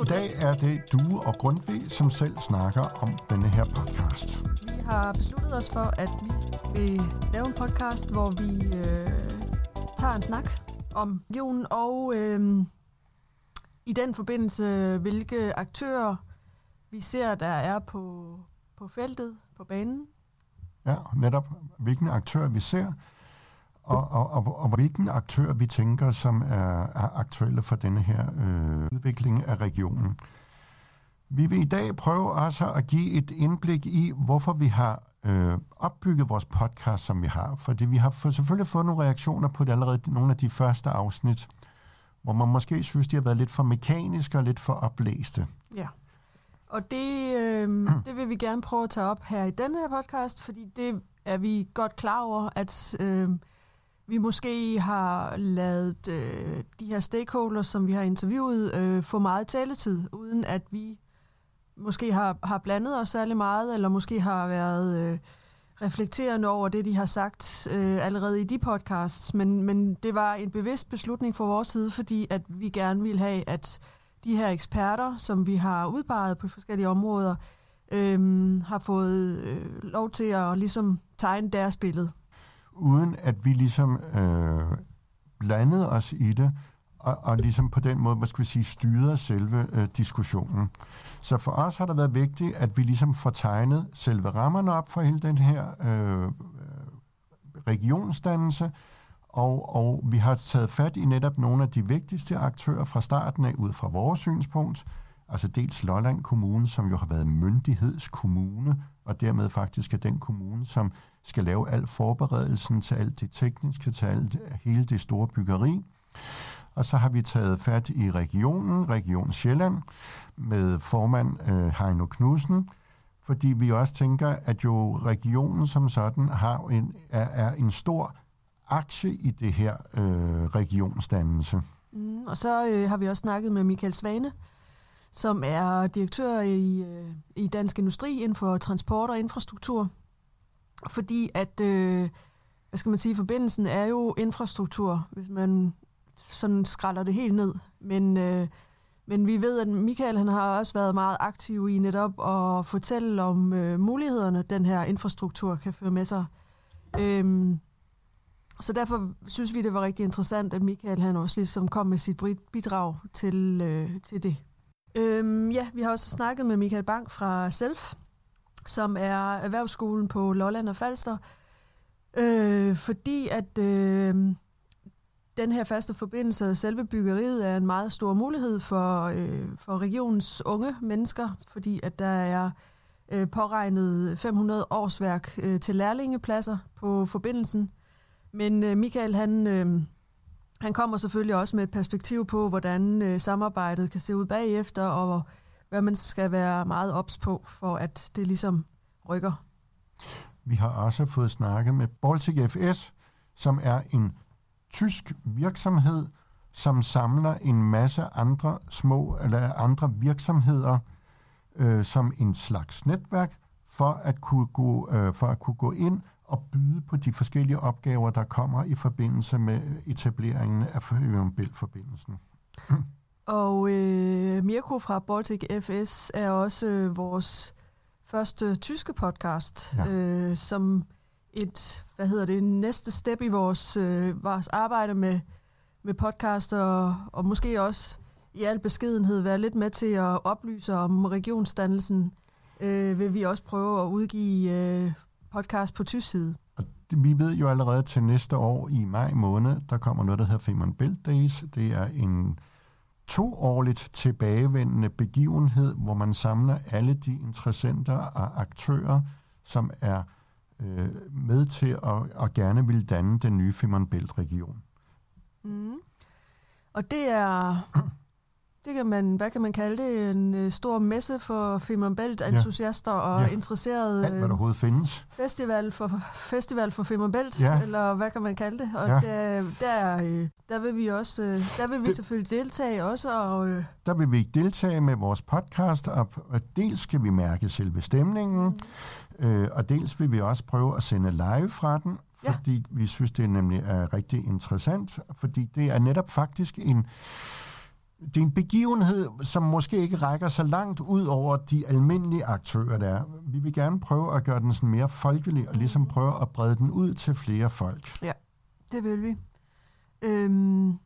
I dag er det du og Grundtvig, som selv snakker om denne her podcast. Vi har besluttet os for, at vi vil lave en podcast, hvor vi øh, tager en snak om regionen, og øh, i den forbindelse, hvilke aktører vi ser, der er på, på feltet, på banen. Ja, netop hvilken aktør vi ser, og, og, og, og hvilken aktør vi tænker, som er, er aktuelle for denne her øh, udvikling af regionen. Vi vil i dag prøve også at give et indblik i, hvorfor vi har øh, opbygget vores podcast, som vi har. Fordi vi har for, selvfølgelig fået nogle reaktioner på det allerede nogle af de første afsnit, hvor man måske synes, de har været lidt for mekaniske og lidt for oplæste. Ja. Og det, øh, det vil vi gerne prøve at tage op her i denne her podcast, fordi det er vi godt klar over, at øh, vi måske har lavet øh, de her stakeholders, som vi har interviewet, øh, få meget taletid, uden at vi måske har, har blandet os særlig meget, eller måske har været øh, reflekterende over det, de har sagt øh, allerede i de podcasts. Men, men det var en bevidst beslutning fra vores side, fordi at vi gerne vil have, at de her eksperter, som vi har udpeget på forskellige områder, øh, har fået øh, lov til at ligesom tegne deres billede uden at vi ligesom øh, blandede os i det, og, og ligesom på den måde, hvad skal vi sige, styrede selve øh, diskussionen. Så for os har det været vigtigt, at vi ligesom får tegnet selve rammerne op for hele den her øh, regionsdannelse, og, og vi har taget fat i netop nogle af de vigtigste aktører fra starten af, ud fra vores synspunkt, altså dels Lolland Kommune, som jo har været myndighedskommune, og dermed faktisk er den kommune, som skal lave al forberedelsen til alt det tekniske, til alt, hele det store byggeri. Og så har vi taget fat i regionen, Region Sjælland, med formand øh, Heino Knudsen, fordi vi også tænker, at jo regionen som sådan har en, er, er en stor aktie i det her øh, regionsdannelse. Mm, og så øh, har vi også snakket med Michael Svane, som er direktør i, øh, i Dansk Industri inden for transport og infrastruktur. Fordi at, øh, hvad skal man sige, forbindelsen er jo infrastruktur, hvis man sådan skralder det helt ned. Men, øh, men vi ved, at Michael han har også været meget aktiv i netop at fortælle om øh, mulighederne, den her infrastruktur kan føre med sig. Øhm, så derfor synes vi, det var rigtig interessant, at Michael han også ligesom kom med sit bidrag til, øh, til det. Øhm, ja, vi har også snakket med Michael Bank fra Self, som er erhvervsskolen på Lolland og Falster, øh, fordi at øh, den her faste forbindelse, selve byggeriet, er en meget stor mulighed for, øh, for regionens unge mennesker, fordi at der er øh, påregnet 500 årsværk øh, til lærlingepladser på forbindelsen. Men øh, Michael, han... Øh, han kommer selvfølgelig også med et perspektiv på, hvordan øh, samarbejdet kan se ud bagefter, og hvad man skal være meget ops på, for at det ligesom rykker. Vi har også fået snakket med Baltic FS, som er en tysk virksomhed, som samler en masse andre små eller andre virksomheder øh, som en slags netværk for at kunne gå øh, for at kunne gå ind og byde på de forskellige opgaver, der kommer i forbindelse med etableringen af Femern-Bælt-forbindelsen. Og øh, Mirko fra Baltic FS er også øh, vores første tyske podcast, ja. øh, som et, hvad hedder det, næste step i vores, øh, vores arbejde med, med podcast, og, og måske også i al beskedenhed være lidt med til at oplyse om regionsdannelsen, øh, vil vi også prøve at udgive øh, podcast på tysk side. Og vi ved jo allerede til næste år i maj måned, der kommer noget, der hedder Femern Belt Days. Det er en toårligt tilbagevendende begivenhed, hvor man samler alle de interessenter og aktører, som er øh, med til at, at gerne vil danne den nye Femern Belt-region. Mm. Og det er det kan man, hvad kan man kalde det, en øh, stor messe for Femern Belt entusiaster ja. og ja. interesserede. Alt, hvad der overhovedet findes. Festival for, festival for Femern Belt, ja. eller hvad kan man kalde det. Og ja. der, der, øh, der vil vi også, øh, der vil vi det, selvfølgelig deltage også. Og, øh, der vil vi deltage med vores podcast, og, og dels skal vi mærke selve stemningen, mm. øh, og dels vil vi også prøve at sende live fra den, fordi ja. vi synes, det nemlig er rigtig interessant, fordi det er netop faktisk en det er en begivenhed, som måske ikke rækker så langt ud over de almindelige aktører, der er. Vi vil gerne prøve at gøre den sådan mere folkelig, og ligesom prøve at brede den ud til flere folk. Ja, det vil vi. Øhm,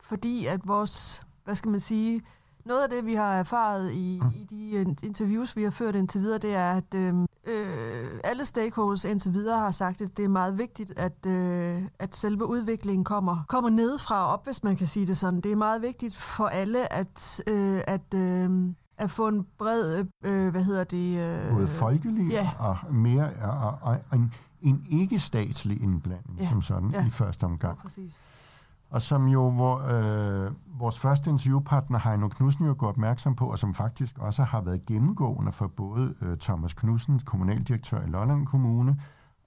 fordi at vores, hvad skal man sige, noget af det, vi har erfaret i, mm. i de interviews, vi har ført indtil videre, det er, at øhm, øh, alle stakeholders indtil videre har sagt, at det er meget vigtigt, at, øh, at selve udviklingen kommer, kommer nedefra og op, hvis man kan sige det sådan. Det er meget vigtigt for alle, at, øh, at, øh, at få en bred, øh, hvad hedder det? Øh, Både folkelig ja. og mere og, og, og en, en ikke-statslig indblanding, Ja. som sådan, Ja. i første ja, omgang. præcis. Og som jo hvor, øh, vores første interviewpartner Heino Knudsen jo går opmærksom på, og som faktisk også har været gennemgående for både øh, Thomas Knudsen, kommunaldirektør i Lolland Kommune,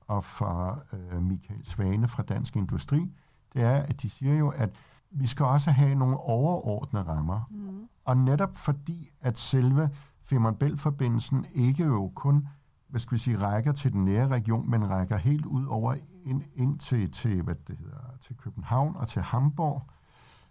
og for øh, Michael Svane fra Dansk Industri, det er, at de siger jo, at vi skal også have nogle overordnede rammer. Mm. Og netop fordi, at selve Femern Bælt-forbindelsen ikke jo kun hvad skal vi sige, rækker til den nære region, men rækker helt ud over ind, ind til, til, hvad det hedder, til København og til Hamburg,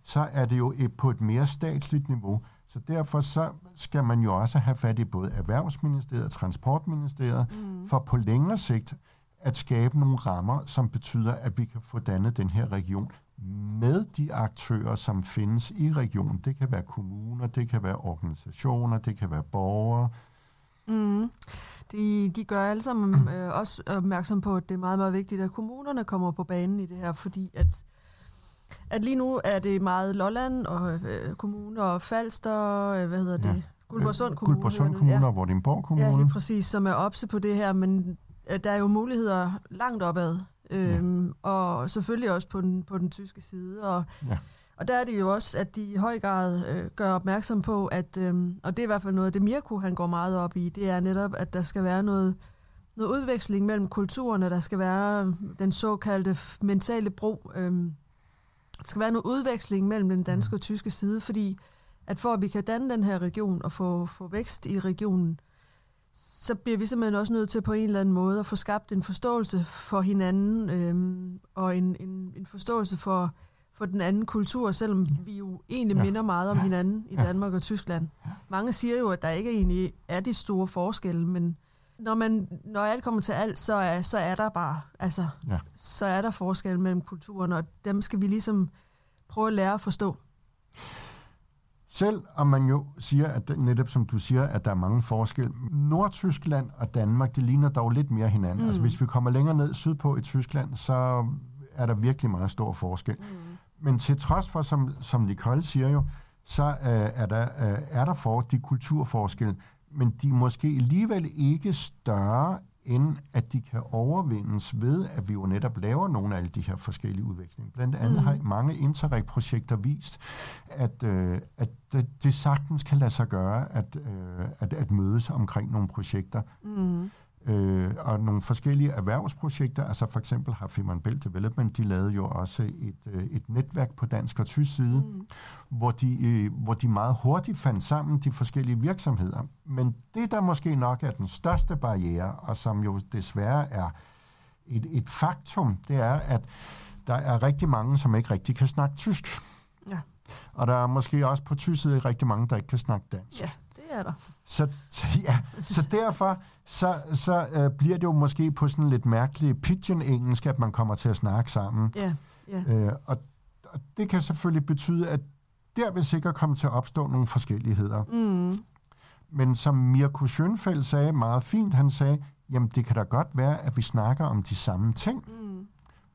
så er det jo et, på et mere statsligt niveau. Så derfor så skal man jo også have fat i både Erhvervsministeriet og Transportministeriet, Mm. for på længere sigt at skabe nogle rammer, som betyder, at vi kan få dannet den her region med de aktører, som findes i regionen. Det kan være kommuner, det kan være organisationer, det kan være borgere. Mm. De, de gør alle sammen øh, også opmærksom på, at det er meget, meget vigtigt, at kommunerne kommer på banen i det her, fordi at, at lige nu er det meget Lolland og øh, kommuner og Falster, øh, hvad hedder det? Ja. Guldborgsund Kommune. Guldborgsund Kommune den, og Vordingborg Ja, Kommune. ja, lige præcis, som er opse på det her, men øh, der er jo muligheder langt opad. Øhm, Og selvfølgelig også på den, på den tyske side. Og, Ja. Og der er det jo også, at de i høj grad øh, gør opmærksom på, at, øhm, og det er i hvert fald noget af det, Mirko han går meget op i, det er netop, at der skal være noget, noget udveksling mellem kulturerne, der skal være den såkaldte mentale bro. Øhm, der skal være noget udveksling mellem den danske og tyske side, fordi at for at vi kan danne den her region og få, få vækst i regionen, så bliver vi simpelthen også nødt til på en eller anden måde at få skabt en forståelse for hinanden, øhm, og en, en, en forståelse for, for den anden kultur, selvom vi jo egentlig minder meget om hinanden i. Danmark og Tyskland. Mange siger jo, at der ikke egentlig er de store forskelle, men når, man, når alt kommer til alt, så er, så er der bare, altså, Ja. så er der forskel mellem kulturerne, og dem skal vi ligesom prøve at lære at forstå. Selv om man jo siger, at det- netop som du siger, at der er mange forskelle. Nordtyskland og Danmark, det ligner dog lidt mere hinanden. Mm. Altså hvis vi kommer længere ned sydpå i Tyskland, så er der virkelig meget stor forskel. Mm. Men til trods for, som, som Nicole siger jo, så øh, er, der, øh, er der for de kulturforskelle, men de er måske alligevel ikke større, end at de kan overvindes ved, at vi jo netop laver nogle af alle de her forskellige udvekslinger. Blandt andet mm. har mange Interreg-projekter vist, at, øh, at det, det sagtens kan lade sig gøre at, øh, at, at mødes omkring nogle projekter. Mm. Øh, og nogle forskellige erhvervsprojekter, altså for eksempel har Femern Belt Development, de lavede jo også et, øh, et netværk på dansk og tysk side, mm. hvor, de, øh, hvor de meget hurtigt fandt sammen de forskellige virksomheder. Men det, der måske nok er den største barriere, og som jo desværre er et, et faktum, det er, at der er rigtig mange, som ikke rigtig kan snakke tysk. Ja. Og der er måske også på tysk side rigtig mange, der ikke kan snakke dansk. ja, er der. Så, så, ja, så derfor så, så øh, bliver det jo måske på sådan lidt mærkelig pidgin-engelsk, at man kommer til at snakke sammen. Ja, ja. Øh, og, og det kan selvfølgelig betyde, at der vil sikkert komme til at opstå nogle forskelligheder. Mm. Men som Mirko Schönfeldt sagde meget fint, han sagde, jamen det kan da godt være, at vi snakker om de samme ting, Mm.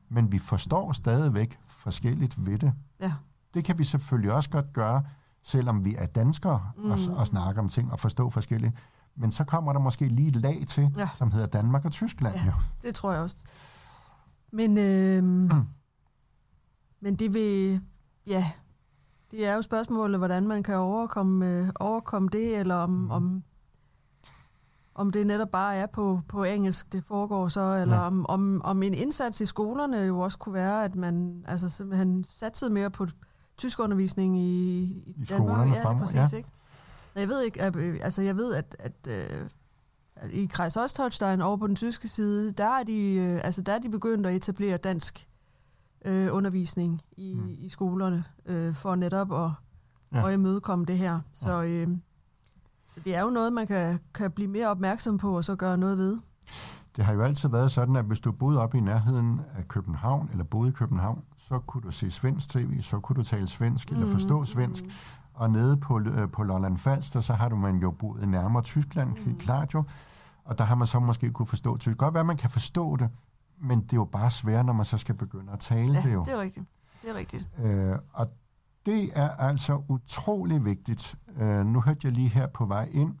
men vi forstår stadigvæk forskelligt ved det. Ja. Det kan vi selvfølgelig også godt gøre, selvom vi er danskere mm. og, Mm. og snakker om ting og forstå forskelligt. Men så kommer der måske lige et lag til, Ja. som hedder Danmark og Tyskland. Ja. Jo. Det tror jeg også. Men, øhm, men det vil, ja, det er jo spørgsmålet, hvordan man kan overkomme, øh, overkomme det, eller om, mm. om, om det netop bare er på, på engelsk, det foregår så, eller ja. om, om, om en indsats i skolerne jo også kunne være, at man altså simpelthen satsede mere på tyskundervisning i, i, I Danmark. skolerne ja, præcis, ja. ikke? Jeg ved ikke, at, øh, altså jeg ved, at, at, øh, at i Kreis Ostholstein over på den tyske side, der er de, øh, altså der er de begyndt at etablere dansk øh, undervisning i, Mm. i skolerne, øh, for netop at, ja. og imødekomme det her. Så, ja. øh, så det er jo noget, man kan, kan blive mere opmærksom på, og så gøre noget ved. Det har jo altid været sådan, at hvis du boede op i nærheden af København, eller boede i København, så kunne du se svensk tv, så kunne du tale svensk, mm. eller forstå svensk. Mm. Og nede på, øh, på Lolland Falster, så har du man jo boet nærmere Tyskland, mm. klart jo. Og der har man så måske kunne forstå tysk. Godt være, man kan forstå det, men det er jo bare svært, når man så skal begynde at tale ja, det jo. det er rigtigt. Det er rigtigt. Øh, og det er altså utrolig vigtigt. Øh, nu hørte jeg lige her på vej ind,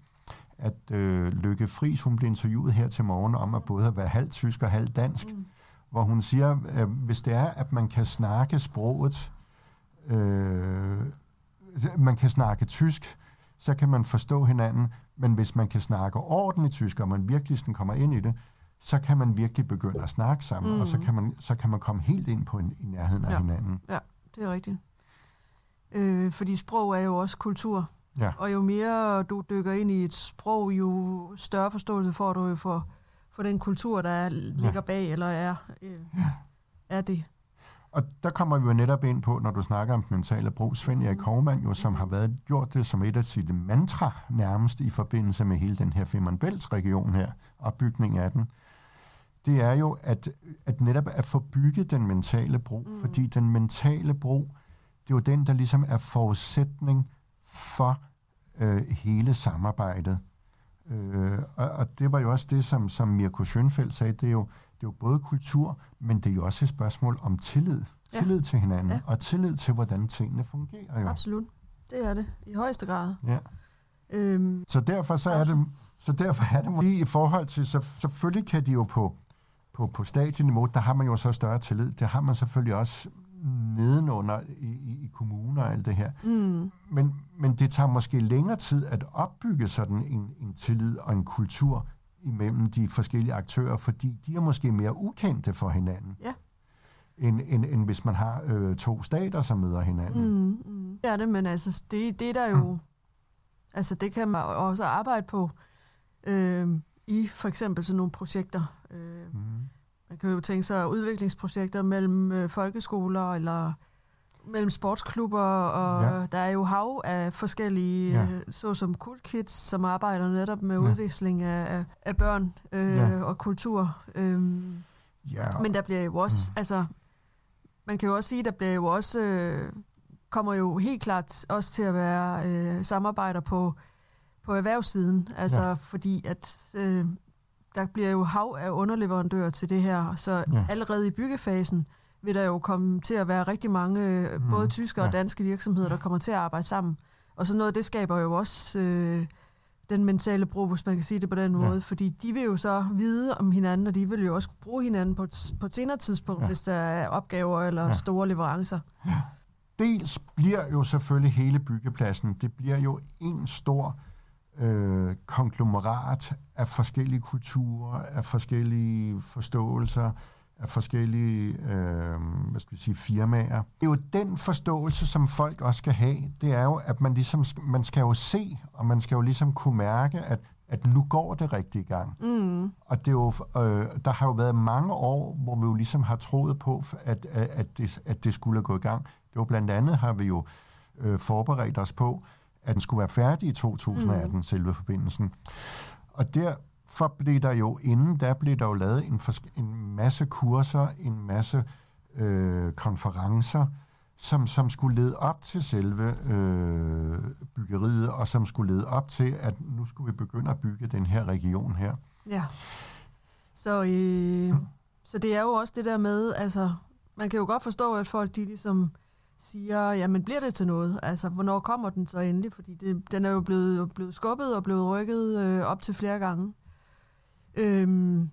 at øh, Lykke Friis, hun blev interviewet her til morgen om at både at være halvt tysk og halvt dansk, mm. Hvor hun siger, at hvis det er, at man kan snakke sproget, øh, man kan snakke tysk, så kan man forstå hinanden, men hvis man kan snakke ordentligt tysk, og man virkelig sådan kommer ind i det, så kan man virkelig begynde at snakke sammen, mm. og så mm. kan, man, så kan man komme helt ind på en, i nærheden af ja. hinanden. Ja, det er rigtigt. Øh, fordi sprog er jo også kultur. Ja. Og jo mere du dykker ind i et sprog, jo større forståelse får du jo for, for den kultur, der er, ligger ja. bag, eller er, øh, ja. er det. Og der kommer vi jo netop ind på, når du snakker om mentale brug, Svend Erik Hovmand, jo, som har været, gjort det som et af sine mantra nærmest i forbindelse med hele den her Femern-Bælt-region her, opbygning af den, det er jo at, at netop at få bygget den mentale brug, mm. fordi den mentale brug, det er jo den, der ligesom er forudsætning for øh, hele samarbejdet. Øh, og, og det var jo også det, som, som Mirko Schönfeldt sagde, det er, jo, det er jo både kultur, men det er jo også et spørgsmål om tillid. Tillid ja. til hinanden, ja. og tillid til, hvordan tingene fungerer jo. Absolut. Det er det, i højeste grad. Ja. Øhm, så derfor så er det, så derfor er det måske i forhold til, så selvfølgelig kan de jo på, på, på statieniveau, der har man jo så større tillid. Det har man selvfølgelig også nedenunder i, i, i kommuner og alt det her. Mm. Men, men det tager måske længere tid at opbygge sådan en, en tillid og en kultur imellem de forskellige aktører, fordi de er måske mere ukendte for hinanden. Ja. End, end, end hvis man har øh, to stater, som møder hinanden. Mm, mm. Det er det, men altså, det, det er der jo... Mm. Altså, det kan man også arbejde på øh, i for eksempel sådan nogle projekter. Øh, mm man kan jo tænke sig udviklingsprojekter mellem øh, folkeskoler eller mellem sportsklubber, og ja. der er jo hav af forskellige, ja. øh, såsom Cool Kids, som arbejder netop med ja. udvikling af, af børn øh, ja. og kultur. Øhm, ja. Men der bliver jo også, mm. altså, man kan jo også sige, der bliver jo også, øh, kommer jo helt klart også til at være øh, samarbejder på, på erhvervssiden, altså ja. fordi at øh, der bliver jo hav af underleverandører til det her, så ja. allerede i byggefasen vil der jo komme til at være rigtig mange, mm. både tyske og ja. danske virksomheder, der kommer til at arbejde sammen. Og så noget af det skaber jo også øh, den mentale bro, hvis man kan sige det på den måde, ja. fordi de vil jo så vide om hinanden, og de vil jo også bruge hinanden på et, på et senere tidspunkt, ja. hvis der er opgaver eller ja. store leverancer. Ja. Dels bliver jo selvfølgelig hele byggepladsen, det bliver jo en stor øh, konglomerat af forskellige kulturer, af forskellige forståelser, af forskellige øh, hvad skal vi sige, firmaer. Det er jo den forståelse, som folk også skal have. Det er jo, at man ligesom man skal jo se, og man skal jo ligesom kunne mærke, at at nu går det rigtig i gang. Mm. Og det er jo, øh, der har jo været mange år, hvor vi jo ligesom har troet på, at, at, at, det, at det skulle gå i gang. Det var blandt andet, har vi jo øh, forberedt os på, at den skulle være færdig i 2018, mm. selve forbindelsen. Og derfor blev der jo, inden der blev der jo lavet en, en masse kurser, en masse øh, konferencer, som, som skulle lede op til selve øh, byggeriet, og som skulle lede op til, at nu skulle vi begynde at bygge den her region her. Ja. Så, øh, mm. så det er jo også det der med, altså, man kan jo godt forstå, at folk de ligesom siger, jamen bliver det til noget? Altså, hvornår kommer den så endelig? Fordi det, den er jo blevet, blevet skubbet og blevet rykket øh, op til flere gange. Øhm,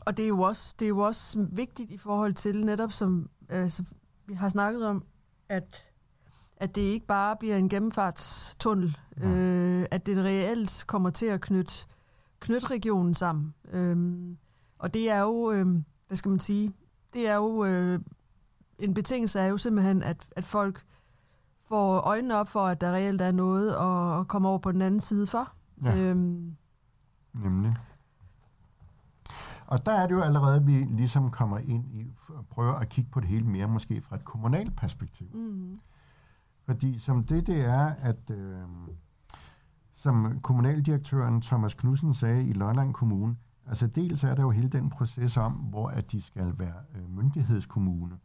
og det er, jo også, det er jo også vigtigt i forhold til netop, som altså, vi har snakket om, at, at det ikke bare bliver en gennemfartstunnel, ja. øh, at det reelt kommer til at knytte, knytte regionen sammen. Øhm, og det er jo, øh, hvad skal man sige, det er jo øh, en betingelse er jo simpelthen, at, at folk får øjnene op for, at der reelt er noget at komme over på den anden side for. Ja. Øhm. Nemlig. Og der er det jo allerede, at vi ligesom kommer ind i, og prøver at kigge på det hele mere, måske fra et kommunalt perspektiv. Mm. Fordi som det, det er, at øh, som kommunaldirektøren Thomas Knudsen sagde i Lolland Kommune, altså dels er der jo hele den proces om, hvor at de skal være øh, myndighedskommune.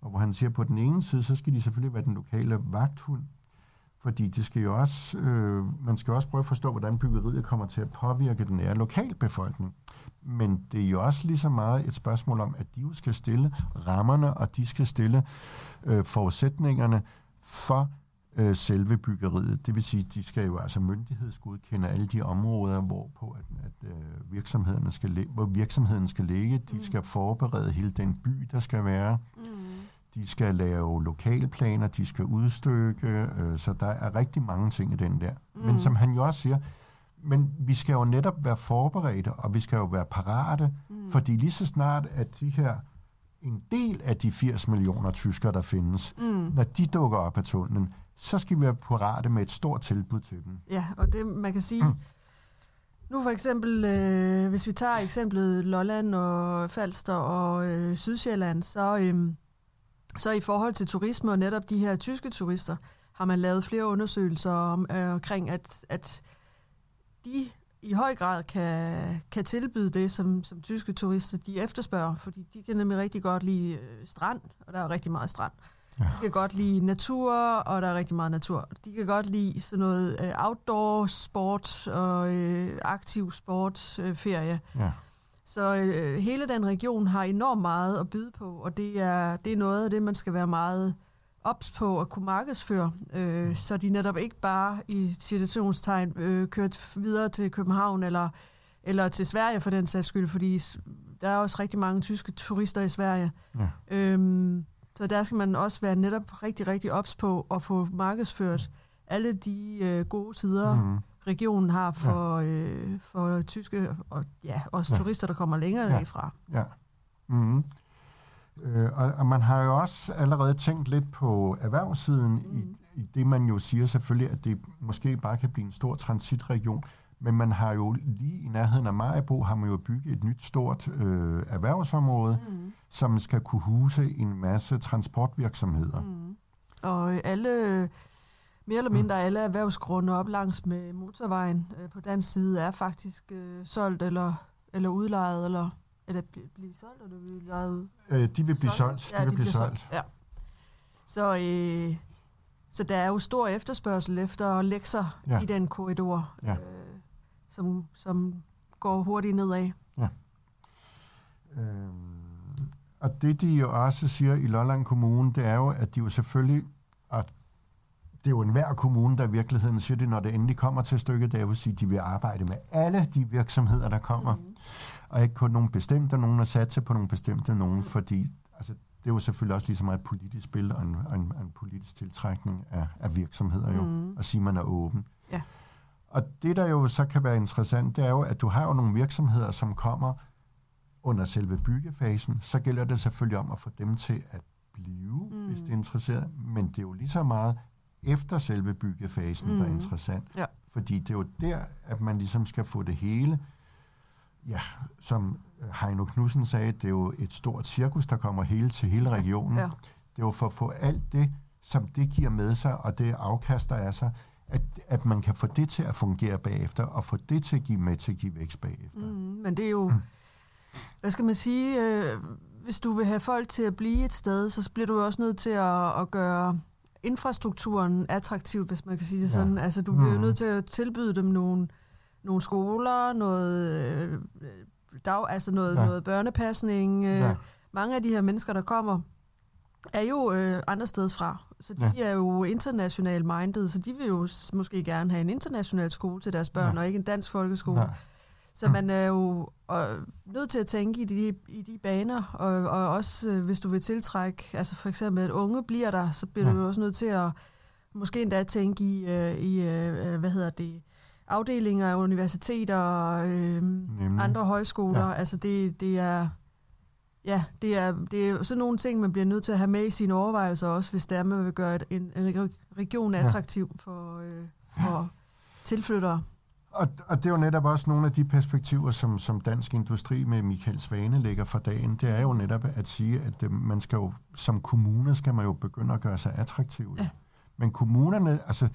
Og hvor han siger, at på den ene side, så skal de selvfølgelig være den lokale vagthund, fordi det skal jo også, øh, man skal også prøve at forstå, hvordan byggeriet kommer til at påvirke den nære lokalbefolkning. Men det er jo også lige så meget et spørgsmål om, at de jo skal stille rammerne, og de skal stille øh, forudsætningerne for øh, selve byggeriet. Det vil sige, at de skal jo altså myndighedsgodkende alle de områder, hvorpå at, at øh, virksomhederne skal hvor virksomheden skal ligge. De mm. skal forberede hele den by, der skal være. Mm. De skal lave lokalplaner, de skal udstykke, øh, så der er rigtig mange ting i den der. Mm. Men som han jo også siger, men vi skal jo netop være forberedte, og vi skal jo være parate, mm. fordi lige så snart, at de her en del af de 80 millioner tyskere, der findes, mm. når de dukker op af tunnelen, så skal vi være parate med et stort tilbud til dem. Ja, og det man kan sige, mm. nu for eksempel, øh, hvis vi tager eksemplet Lolland og Falster og øh, Sydsjælland, så, øh, så i forhold til turisme og netop de her tyske turister, har man lavet flere undersøgelser om, øh, omkring, at, at de i høj grad kan, kan tilbyde det, som, som tyske turister de efterspørger, fordi de kan nemlig rigtig godt lide øh, strand, og der er rigtig meget strand. Ja. De kan godt lide natur, og der er rigtig meget natur. De kan godt lide sådan noget øh, outdoor sport og øh, aktiv sport, øh, ferie. Ja. Så øh, hele den region har enormt meget at byde på, og det er, det er noget af det, man skal være meget ops på at kunne markedsføre, øh, så de netop ikke bare i situationstegn øh, kørt videre til København eller, eller til Sverige for den sags skyld, fordi der er også rigtig mange tyske turister i Sverige. Ja. Øhm, så der skal man også være netop rigtig, rigtig ops på at få markedsført alle de øh, gode sider, mm. regionen har for, ja. øh, for tyske og ja, også ja. turister, der kommer længere ja. fra. Ja. Mm. Øh, og, og man har jo også allerede tænkt lidt på erhvervssiden mm. i, i det, man jo siger selvfølgelig, at det måske bare kan blive en stor transitregion. Men man har jo lige i nærheden af Majbo, har man jo bygget et nyt stort øh, erhvervsområde, mm. som skal kunne huse en masse transportvirksomheder. Mm. Og alle, mere eller mindre alle erhvervsgrunde op langs med motorvejen øh, på den side er faktisk øh, solgt eller, eller udlejet eller eller blive solgt, eller vil lejet ud? Øh, de vil blive solgt. solgt. De, ja, vil de blive solgt. solgt. Ja. Så, øh, så der er jo stor efterspørgsel efter lekser ja. i den korridor, ja. øh, som, som går hurtigt nedad. Ja. Øhm, og det, de jo også siger i Lolland Kommune, det er jo, at de jo selvfølgelig, at det er jo enhver kommune, der i virkeligheden siger det, når det endelig kommer til stykket, det er jo at sige, at de vil arbejde med alle de virksomheder, der kommer. Mm og ikke kun nogle bestemte nogen, og satse på nogle bestemte nogen, fordi altså, det er jo selvfølgelig også lige så meget et politisk spil og en, en, en politisk tiltrækning af, af virksomheder jo, mm. at sige, at man er åben. Og det, der jo så kan være interessant, det er jo, at du har jo nogle virksomheder, som kommer under selve byggefasen, så gælder det selvfølgelig om at få dem til at blive, mm. hvis det er interesseret, men det er jo lige så meget efter selve byggefasen, mm. der er mm. interessant. Ja. Fordi det er jo der, at man ligesom skal få det hele ja, som Heino Knudsen sagde, det er jo et stort cirkus, der kommer hele til hele regionen. Ja. Det er jo for at få alt det, som det giver med sig, og det afkaster af sig, at, at man kan få det til at fungere bagefter, og få det til at give med til at give vækst bagefter. Mm, men det er jo, mm. hvad skal man sige, øh, hvis du vil have folk til at blive et sted, så bliver du også nødt til at, at gøre infrastrukturen attraktiv, hvis man kan sige det ja. sådan. Altså, du bliver mm. nødt til at tilbyde dem nogle, nogle skoler, noget, øh, dag, altså noget, ja. noget børnepasning. Øh, ja. Mange af de her mennesker, der kommer, er jo øh, andre steder fra. Så de ja. er jo international minded, så de vil jo måske gerne have en international skole til deres børn, ja. og ikke en dansk folkeskole. Ja. Så man er jo øh, nødt til at tænke i de, i de baner, og, og også øh, hvis du vil tiltrække, altså for eksempel at unge bliver der, så bliver ja. du jo også nødt til at måske endda tænke i, øh, i øh, hvad hedder det, afdelinger af universiteter og øh, andre højskoler. Ja. Altså det, det er... Ja, det er, det er sådan nogle ting, man bliver nødt til at have med i sine overvejelser også, hvis det er, man vil gøre en, en region attraktiv ja. for, øh, for tilflyttere. Og, og det er jo netop også nogle af de perspektiver, som, som Dansk Industri med Michael Svane lægger for dagen. Det er jo netop at sige, at øh, man skal jo, som kommune skal man jo begynde at gøre sig attraktiv. Ja. Men kommunerne, altså,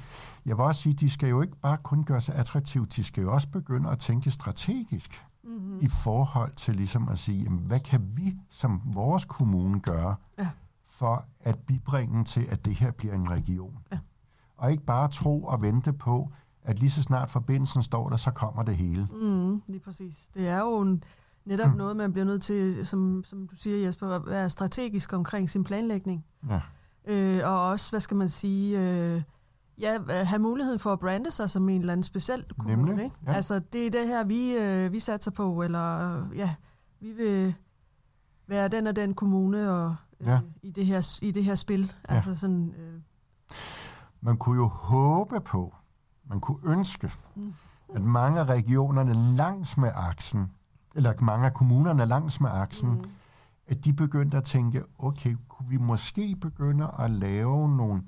jeg vil også sige, de skal jo ikke bare kun gøre sig attraktive, de skal jo også begynde at tænke strategisk mm-hmm. i forhold til ligesom at sige, jamen, hvad kan vi som vores kommune gøre ja. for at bibringe til, at det her bliver en region? Ja. Og ikke bare tro og vente på, at lige så snart forbindelsen står der, så kommer det hele. Mm, lige præcis. Det er jo en, netop mm. noget, man bliver nødt til, som, som du siger Jesper, at være strategisk omkring sin planlægning. Ja. Øh, og også, hvad skal man sige, øh, ja, have muligheden for at brande sig som en eller anden speciel kommune. Nemlig, ikke? Ja. Altså, det er det her, vi, øh, vi satser på, eller ja, vi vil være den og den kommune og, øh, ja. i, det her, i det her spil. Ja. Altså sådan, øh. Man kunne jo håbe på, man kunne ønske, mm. at mange af regionerne langs med aksen, eller mange af kommunerne langs med aksen, mm. at de begyndte at tænke, okay, kunne vi måske begynde at lave nogle,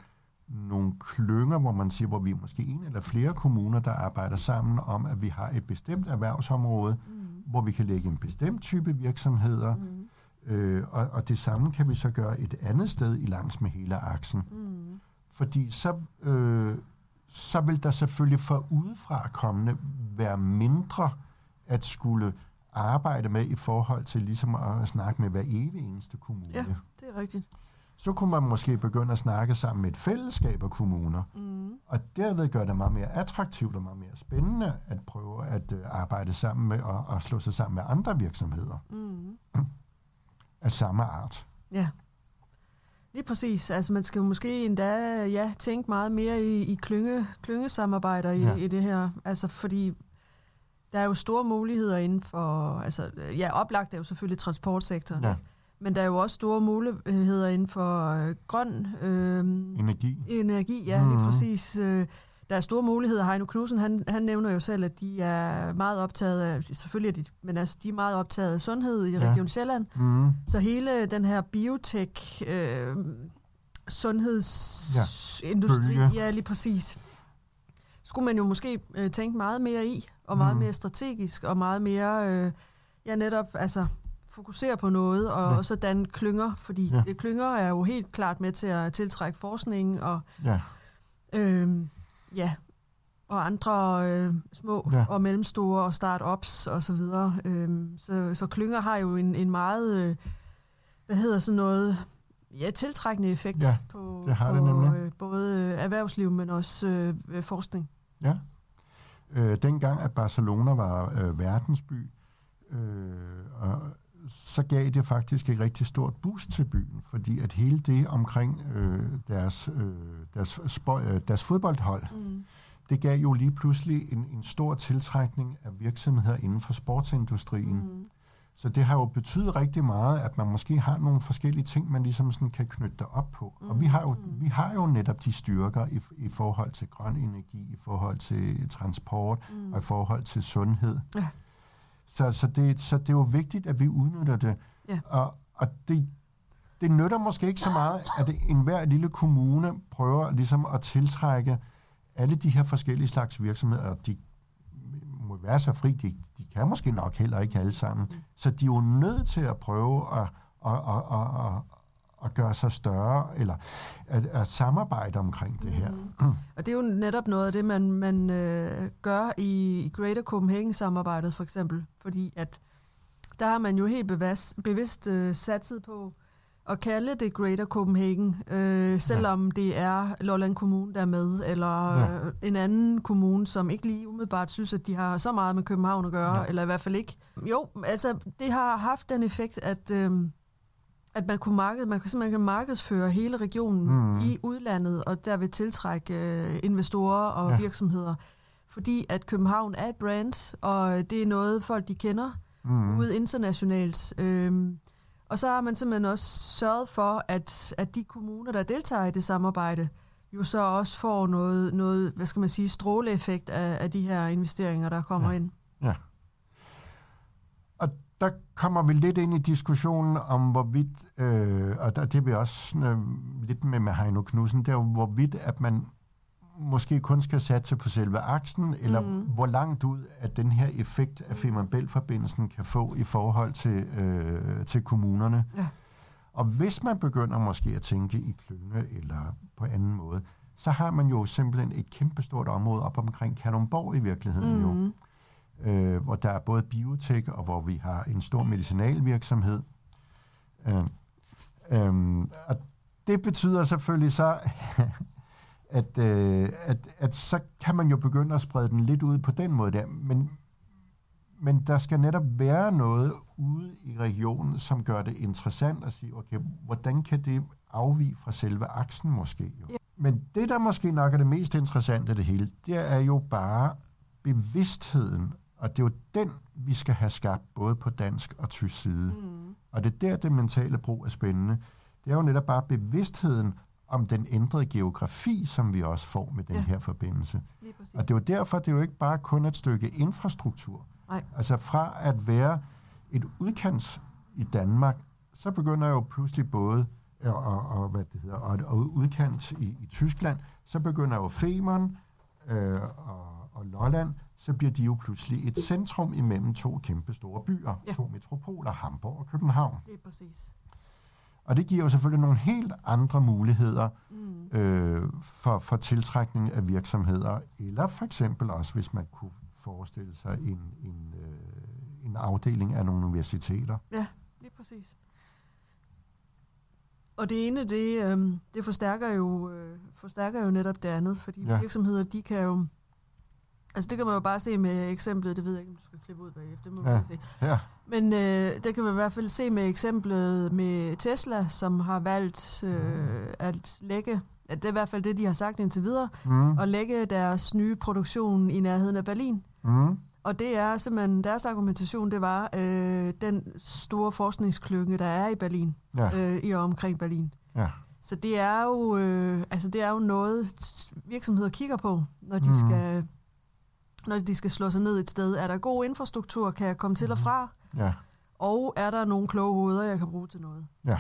nogle klynger, hvor man siger, hvor vi er måske en eller flere kommuner, der arbejder sammen om, at vi har et bestemt erhvervsområde, mm. hvor vi kan lægge en bestemt type virksomheder, mm. øh, og, og det samme kan vi så gøre et andet sted i langs med hele aksen. Mm. Fordi så, øh, så vil der selvfølgelig for udefra kommende være mindre at skulle arbejde med i forhold til ligesom at snakke med hver evig eneste kommune. Ja, det er rigtigt. Så kunne man måske begynde at snakke sammen med et fællesskab af kommuner, mm. og derved gøre det meget mere attraktivt og meget mere spændende at prøve at uh, arbejde sammen med og, og slå sig sammen med andre virksomheder mm. af samme art. Ja. Lige præcis. Altså man skal jo måske endda ja, tænke meget mere i, i klynge, klyngesamarbejder i, ja. i det her. Altså fordi der er jo store muligheder inden for, altså ja, oplagt er jo selvfølgelig transportsektoren. Ja. Men der er jo også store muligheder inden for øh, grøn øh, energi. Energi, ja, mm-hmm. lige præcis. Øh, der er store muligheder. Heino Knudsen, han, han nævner jo selv, at de er meget optaget af, selvfølgelig er de, men altså, de er meget optaget af sundhed i ja. Region Sjælland. Mm. Så hele den her biotech, øh, sundhedsindustri, ja, ja, lige præcis, skulle man jo måske øh, tænke meget mere i, og meget mm. mere strategisk, og meget mere, øh, ja netop, altså fokusere på noget, og, ja. så danne klynger, fordi ja. klynger er jo helt klart med til at tiltrække forskning, og ja, øh, ja og andre øh, små ja. og mellemstore og start-ups og så videre. Øh, så, så klynger har jo en, en meget, øh, hvad hedder sådan noget, ja, tiltrækkende effekt ja, på, det har på det nemlig. Øh, både erhvervsliv, men også øh, forskning. Ja. Øh, dengang, at Barcelona var øh, verdensby, øh, og så gav det faktisk et rigtig stort boost til byen, fordi at hele det omkring øh, deres, øh, deres, spøj, øh, deres fodboldhold, mm. det gav jo lige pludselig en, en stor tiltrækning af virksomheder inden for sportsindustrien. Mm. Så det har jo betydet rigtig meget, at man måske har nogle forskellige ting, man ligesom sådan kan knytte op på. Mm. Og vi har, jo, mm. vi har jo netop de styrker i, i forhold til grøn energi, i forhold til transport mm. og i forhold til sundhed. Ja. Så, så, det, så det er jo vigtigt, at vi udnytter det. Ja. Og, og det, det nytter måske ikke så meget, at enhver lille kommune prøver ligesom at tiltrække alle de her forskellige slags virksomheder, og de må være så fri, de, de kan måske nok heller ikke alle sammen. Mm. Så de er jo nødt til at prøve at, at, at, at, at, at gøre sig større, eller at, at samarbejde omkring det her. Mm. Og det er jo netop noget af det, man, man øh, gør i Greater Copenhagen-samarbejdet for eksempel, fordi at der har man jo helt bevidst, bevidst øh, satset på at kalde det Greater Copenhagen, øh, selvom ja. det er Lolland Kommune, der er med, eller ja. øh, en anden kommune, som ikke lige umiddelbart synes, at de har så meget med København at gøre, ja. eller i hvert fald ikke. Jo, altså det har haft den effekt, at, øh, at man kunne marked, man kan simpelthen markedsføre hele regionen mm. i udlandet, og derved tiltrække øh, investorer og ja. virksomheder. Fordi at København er et brand, og det er noget, folk de kender mm. ude internationalt. Øh, og så har man simpelthen også sørget for, at, at de kommuner, der deltager i det samarbejde, jo så også får noget, noget hvad skal man sige, stråleeffekt af, af de her investeringer, der kommer ja. ind. Ja. Der kommer vi lidt ind i diskussionen om, hvorvidt, øh, og der, det er vi også øh, lidt med med Heino Knudsen, det er jo, hvorvidt, at man måske kun skal satse på selve aksen, eller mm. hvor langt ud at den her effekt af Femern kan få i forhold til, øh, til kommunerne. Ja. Og hvis man begynder måske at tænke i klynge eller på anden måde, så har man jo simpelthen et kæmpestort område op omkring Kalundborg i virkeligheden mm. jo, øh, hvor der er både biotek, og hvor vi har en stor medicinalvirksomhed. Øh, øh, og det betyder selvfølgelig så, at, øh, at, at så kan man jo begynde at sprede den lidt ud på den måde der, men, men der skal netop være noget ude i regionen, som gør det interessant at sige, okay, hvordan kan det afvige fra selve aksen måske? Jo? Ja. Men det, der måske nok er det mest interessante af det hele, det er jo bare bevidstheden, og det er jo den, vi skal have skabt, både på dansk og tysk side. Mm. Og det er der, det mentale brug er spændende. Det er jo netop bare bevidstheden om den ændrede geografi, som vi også får med den ja. her forbindelse. Og det er jo derfor, det er jo ikke bare kun et stykke infrastruktur. Nej. Altså fra at være et udkants i Danmark, så begynder jo pludselig både og, og, og hvad det hedder, og, og udkant i, i Tyskland, så begynder jo Femern øh, og, og Lolland, så bliver de jo pludselig et centrum imellem to kæmpe store byer, ja. to metropoler, Hamburg og København. Det er præcis. Og det giver jo selvfølgelig nogle helt andre muligheder mm. øh, for, for tiltrækning af virksomheder, eller for eksempel også, hvis man kunne forestille sig en, en, øh, en afdeling af nogle universiteter. Ja, lige præcis. Og det ene, det, øh, det forstærker, jo, øh, forstærker jo netop det andet, fordi ja. virksomheder, de kan jo... Altså det kan man jo bare se med eksemplet, det ved jeg ikke, om du skal klippe ud bagefter, det må ja. se. Ja. Men øh, det kan man i hvert fald se med eksemplet med Tesla, som har valgt øh, at lægge, at det er i hvert fald det, de har sagt indtil videre, mm. at lægge deres nye produktion i nærheden af Berlin. Mm. Og det er simpelthen, deres argumentation, det var øh, den store forskningsklynge, der er i Berlin, ja. øh, i og omkring Berlin. Ja. Så det er jo, øh, altså det er jo noget, virksomheder kigger på, når de mm. skal når de skal slå sig ned et sted. Er der god infrastruktur? Kan jeg komme til og mhm. fra? Ja. Og er der nogle kloge hoveder, jeg kan bruge til noget? Ja.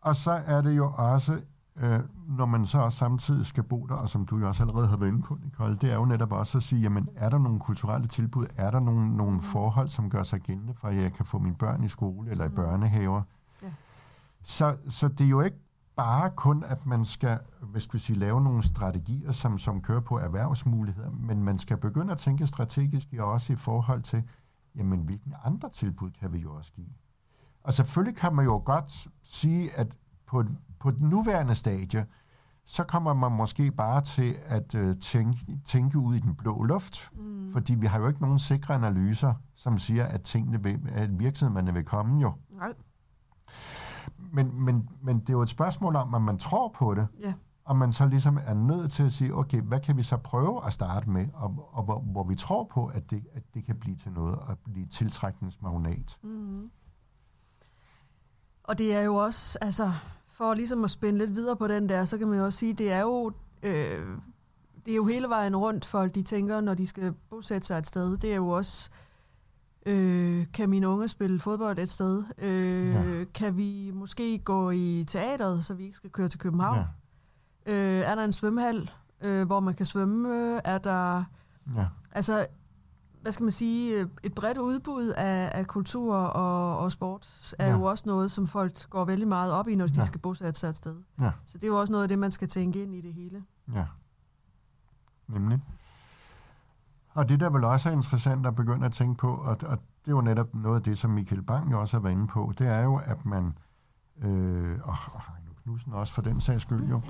Og så er det jo også øh, når man så også samtidig skal bo der, og som du jo også allerede har været inde på, Nicole, det er jo netop også at sige, jamen, er der nogle kulturelle tilbud? Er der nogle, nogle mm. forhold, som gør sig gældende, for at jeg kan få mine børn i skole eller i mm. børnehaver? Ja. Så, så det er jo ikke bare kun, at man skal hvad skal vi sige, lave nogle strategier, som, som kører på erhvervsmuligheder, men man skal begynde at tænke strategisk også i forhold til, jamen, hvilke andre tilbud kan vi jo også give? Og selvfølgelig kan man jo godt sige, at på et på den nuværende stadie, så kommer man måske bare til at øh, tænke, tænke ud i den blå luft, mm. fordi vi har jo ikke nogen sikre analyser, som siger, at, tingene vil, at virksomhederne vil komme jo. Nej. Men, men, men det er jo et spørgsmål om, at man tror på det, ja. og man så ligesom er nødt til at sige, okay, hvad kan vi så prøve at starte med, og, og hvor, hvor vi tror på, at det, at det kan blive til noget, og blive tiltrækningsmagnat. Mm. Og det er jo også, altså, for ligesom at spænde lidt videre på den der, så kan man jo også sige, det er jo, øh, det er jo hele vejen rundt, folk de tænker, når de skal bosætte sig et sted. Det er jo også, øh, kan mine unge spille fodbold et sted? Øh, ja. Kan vi måske gå i teateret, så vi ikke skal køre til København? Ja. Øh, er der en svømmehal, øh, hvor man kan svømme? Er der... Ja. Altså, hvad skal man sige, et bredt udbud af, af kultur og, og sport er ja. jo også noget, som folk går vældig meget op i, når de ja. skal bosætte sig et sted. Ja. Så det er jo også noget af det, man skal tænke ind i det hele. Ja, nemlig. Og det, der vel også er interessant at begynde at tænke på, og, og det er jo netop noget af det, som Michael Bang jo også har været inde på, det er jo, at man, øh, og, Heino Knudsen også for den sags skyld jo,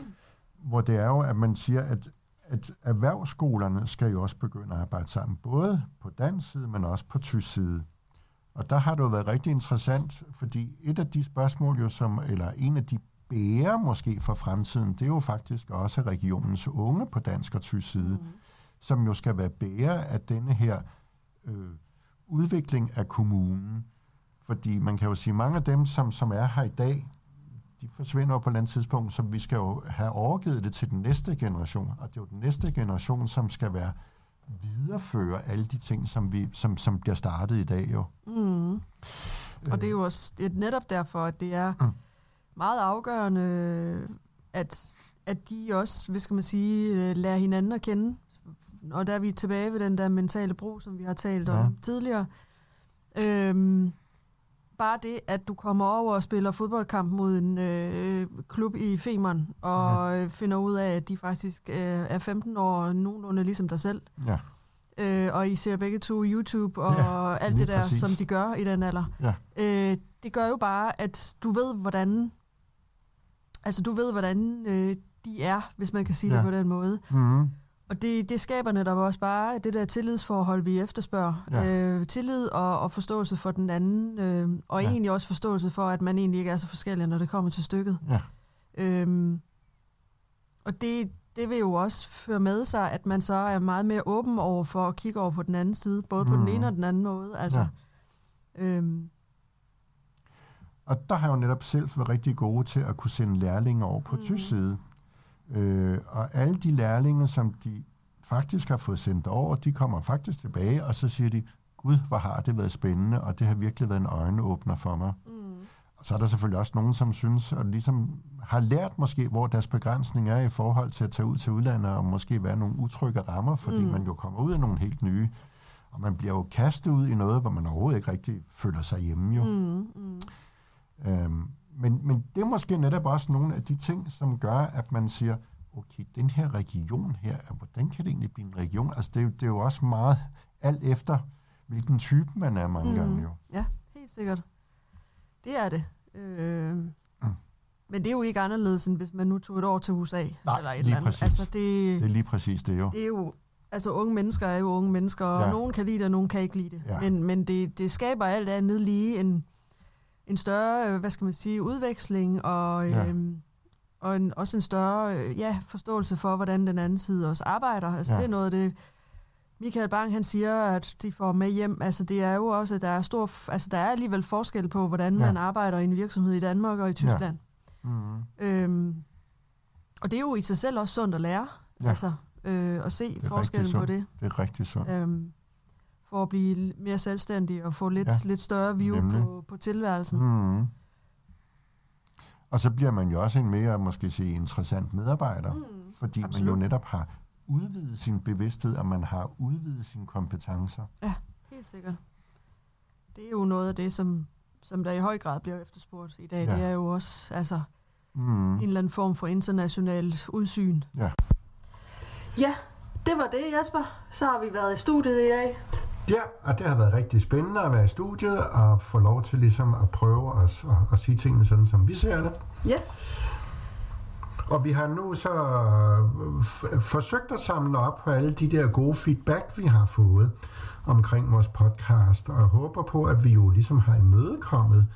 hvor det er jo, at man siger, at at erhvervsskolerne skal jo også begynde at arbejde sammen, både på dansk side, men også på tysk side. Og der har det jo været rigtig interessant, fordi et af de spørgsmål, jo som, eller en af de bærer måske for fremtiden, det er jo faktisk også regionens unge på dansk og tysk side, mm som jo skal være bærer af denne her øh, udvikling af kommunen. Fordi man kan jo sige, mange af dem, som, som er her i dag, de forsvinder på et eller andet tidspunkt, så vi skal jo have overgivet det til den næste generation, og det er jo den næste generation, som skal være videreføre alle de ting, som, vi, som, som bliver startet i dag jo. Mm. Og det er jo også det er netop derfor, at det er mm. meget afgørende, at, at de også, hvad skal man sige, lærer hinanden at kende. Og der er vi tilbage ved den der mentale brug, som vi har talt ja. om tidligere. Øhm, bare det, at du kommer over og spiller fodboldkamp mod en øh, klub i Femern, og øh, finder ud af, at de faktisk øh, er 15 år nogenlunde ligesom dig selv. Ja. Øh, og I ser begge to YouTube og Ja, ja, alt det der, præcis. som de gør i den alder. Ja. Øh, det gør jo bare, at du ved, hvordan... Altså, du ved, hvordan øh, de er, hvis man kan sige ja. Ja. det på den måde. Mm. Og det, det skaber netop også bare det der tillidsforhold, vi efterspørger. Ja. Øh, tillid og, og forståelse for den anden, øh, og Ja. egentlig også forståelse for, at man egentlig ikke er så forskellig, når det kommer til stykket. Ja. Øhm, og det, det vil jo også føre med sig, at man så er meget mere åben over for at kigge over på den anden side, både på Mhm. den ene og den anden måde. Altså, Ja. øhm, Og der har jeg jo netop selv været rigtig gode til at kunne sende lærlinge over på mm. Mm. tysk side. Øh, og alle de lærlinge, som de faktisk har fået sendt over, de kommer faktisk tilbage, og så siger de, Gud, hvor har det været spændende, og det har virkelig været en øjenåbner for mig. mm, Og så er der selvfølgelig også nogen, som synes, og ligesom har lært måske, hvor deres begrænsning er i forhold til at tage ud til udlandet, og måske være nogle utrygge rammer, fordi mm. Man jo kommer ud af nogle helt nye, og man bliver jo kastet ud i noget, hvor man overhovedet ikke rigtig føler sig hjemme jo. mm, mm, Øhm, men, men det er måske netop også nogle af de ting, som gør, at man siger, okay, den her region her, hvordan kan det egentlig blive en region? Altså det, er det er jo også meget alt efter, hvilken type man er mange mm. gange jo. Ja, helt sikkert. Det er det. Øh, Mm. Men det er jo ikke anderledes, end hvis man nu tog et år til USA. Nej, eller et lige eller andet. præcis. Altså, det, Det er lige præcis det jo. det er jo... Altså, unge mennesker er jo unge mennesker, og ja. nogen kan lide det, og nogen kan ikke lide det. Ja. Men, men det, det skaber alt andet lige en, en større, øh, hvad skal man sige, udveksling, og, Ja. øhm, og en, også en større øh, ja, forståelse for, hvordan den anden side også arbejder. Altså, Ja. ja. det er noget af det, Michael Bang, han siger, at de får med hjem. Altså, det er jo også, at der er stor, altså, der er alligevel forskel på, hvordan Ja. ja. man arbejder i en virksomhed i Danmark og i Tyskland. Mm. Øhm, og det er jo i sig selv også sundt at lære, Ja. ja. altså, øh, at se forskellen på det, Det er rigtig sundt. øhm, for at blive mere selvstændig og få lidt, Ja. ja. lidt større view Nemlig. på, på tilværelsen. Mm. Og så bliver man jo også en mere, måske sige, interessant medarbejder, mm. Fordi man jo absolut. netop har udvidet sin bevidsthed, og man har udvidet sine kompetencer. helt sikkert. Det er jo noget af det, som, som der i høj grad bliver efterspurgt i dag. Ja. Ja. Det er jo også altså, Mm. en eller anden form for internationalt udsyn. Ja. Ja, det var det, Jesper. Så har vi været i studiet i dag. Ja, og det har været rigtig spændende at være i studiet og få lov til ligesom at prøve at, at, at sige tingene sådan, som vi ser det. Ja. Og vi har nu så øh, f- forsøgt at samle op på alle de der gode feedback, vi har fået omkring vores podcast, og håber på, at vi jo ligesom har imødekommet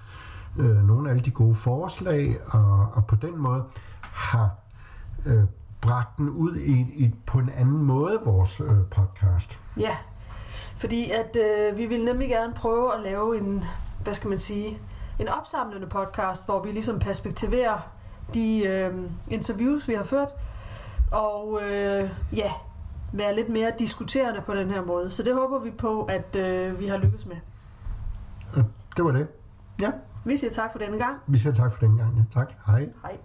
øh, nogle af alle de gode forslag, og, og på den måde har øh, bragt den ud i, i, på en anden måde, vores øh, podcast. Ja, fordi at øh, vi vil nemlig gerne prøve at lave en, hvad skal man sige, en opsamlende podcast, hvor vi ligesom perspektiverer de øh, interviews, vi har ført, og øh, ja, være lidt mere diskuterende på den her måde. Så det håber vi på, at øh, vi har lykkes med. Det var det. Ja, Vi siger tak for denne gang. vi siger tak for den gang. Ja, tak. Hej. Hej.